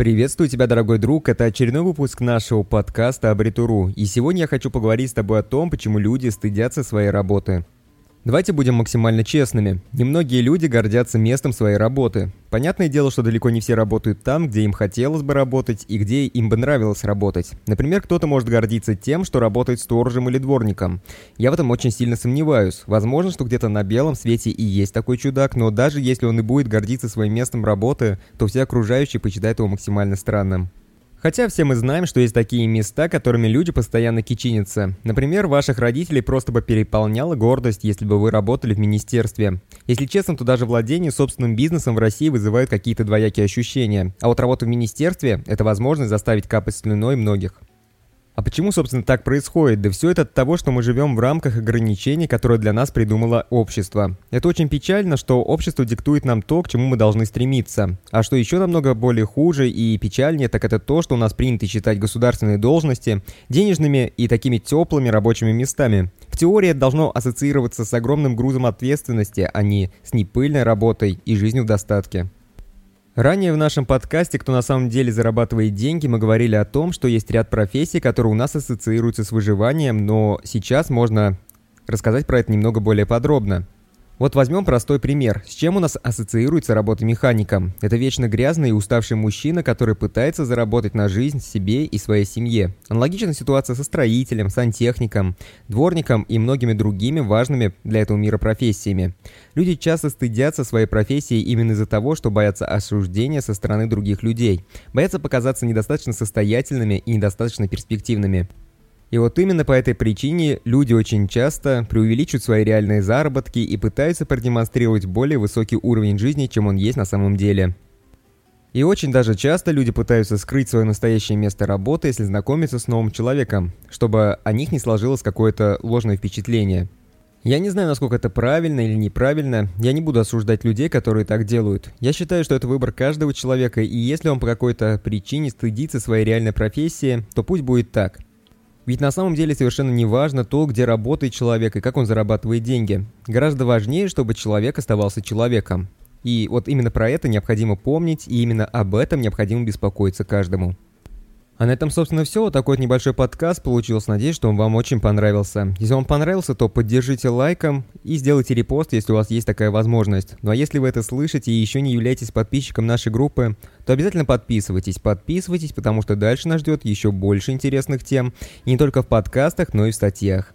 Приветствую тебя, дорогой друг. Это очередной выпуск нашего подкаста Абритуру. И сегодня я хочу поговорить с тобой о том, почему люди стыдятся своей работы. Давайте будем максимально честными. Немногие люди гордятся местом своей работы. Понятное дело, что далеко не все работают там, где им хотелось бы работать и где им бы нравилось работать. Например, кто-то может гордиться тем, что работает сторожем или дворником. Я в этом очень сильно сомневаюсь. Возможно, что где-то на белом свете и есть такой чудак, но даже если он и будет гордиться своим местом работы, то все окружающие почитают его максимально странным. Хотя все мы знаем, что есть такие места, которыми люди постоянно кичинятся. Например, ваших родителей просто бы переполняла гордость, если бы вы работали в министерстве. Если честно, то даже владение собственным бизнесом в России вызывает какие-то двоякие ощущения. А вот работа в министерстве – это возможность заставить капать слюной многих. А почему, собственно, так происходит? Да все это от того, что мы живем в рамках ограничений, которые для нас придумало общество. Это очень печально, что общество диктует нам то, к чему мы должны стремиться. А что еще намного более хуже и печальнее, так это то, что у нас принято считать государственные должности денежными и такими теплыми рабочими местами. В теории это должно ассоциироваться с огромным грузом ответственности, а не с непыльной работой и жизнью в достатке. Ранее в нашем подкасте «Кто на самом деле зарабатывает деньги» мы говорили о том, что есть ряд профессий, которые у нас ассоциируются с выживанием, но сейчас можно рассказать про это немного более подробно. Вот возьмем простой пример. С чем у нас ассоциируется работа механика? Это вечно грязный и уставший мужчина, который пытается заработать на жизнь себе и своей семье. Аналогичная ситуация со строителем, сантехником, дворником и многими другими важными для этого мира профессиями. Люди часто стыдятся своей профессии именно из-за того, что боятся осуждения со стороны других людей. Боятся показаться недостаточно состоятельными и недостаточно перспективными. И вот именно по этой причине люди очень часто преувеличивают свои реальные заработки и пытаются продемонстрировать более высокий уровень жизни, чем он есть на самом деле. И очень даже часто люди пытаются скрыть свое настоящее место работы, если знакомятся с новым человеком, чтобы о них не сложилось какое-то ложное впечатление. Я не знаю, насколько это правильно или неправильно, я не буду осуждать людей, которые так делают. Я считаю, что это выбор каждого человека, и если он по какой-то причине стыдится своей реальной профессии, то пусть будет так – ведь на самом деле совершенно не важно то, где работает человек и как он зарабатывает деньги. Гораздо важнее, чтобы человек оставался человеком. И вот именно про это необходимо помнить, и именно об этом необходимо беспокоиться каждому. А на этом, собственно, все. Вот такой вот небольшой подкаст получился. Надеюсь, что он вам очень понравился. Если он понравился, то поддержите лайком и сделайте репост, если у вас есть такая возможность. Ну а если вы это слышите и еще не являетесь подписчиком нашей группы, то обязательно подписывайтесь. Подписывайтесь, потому что дальше нас ждет еще больше интересных тем. И не только в подкастах, но и в статьях.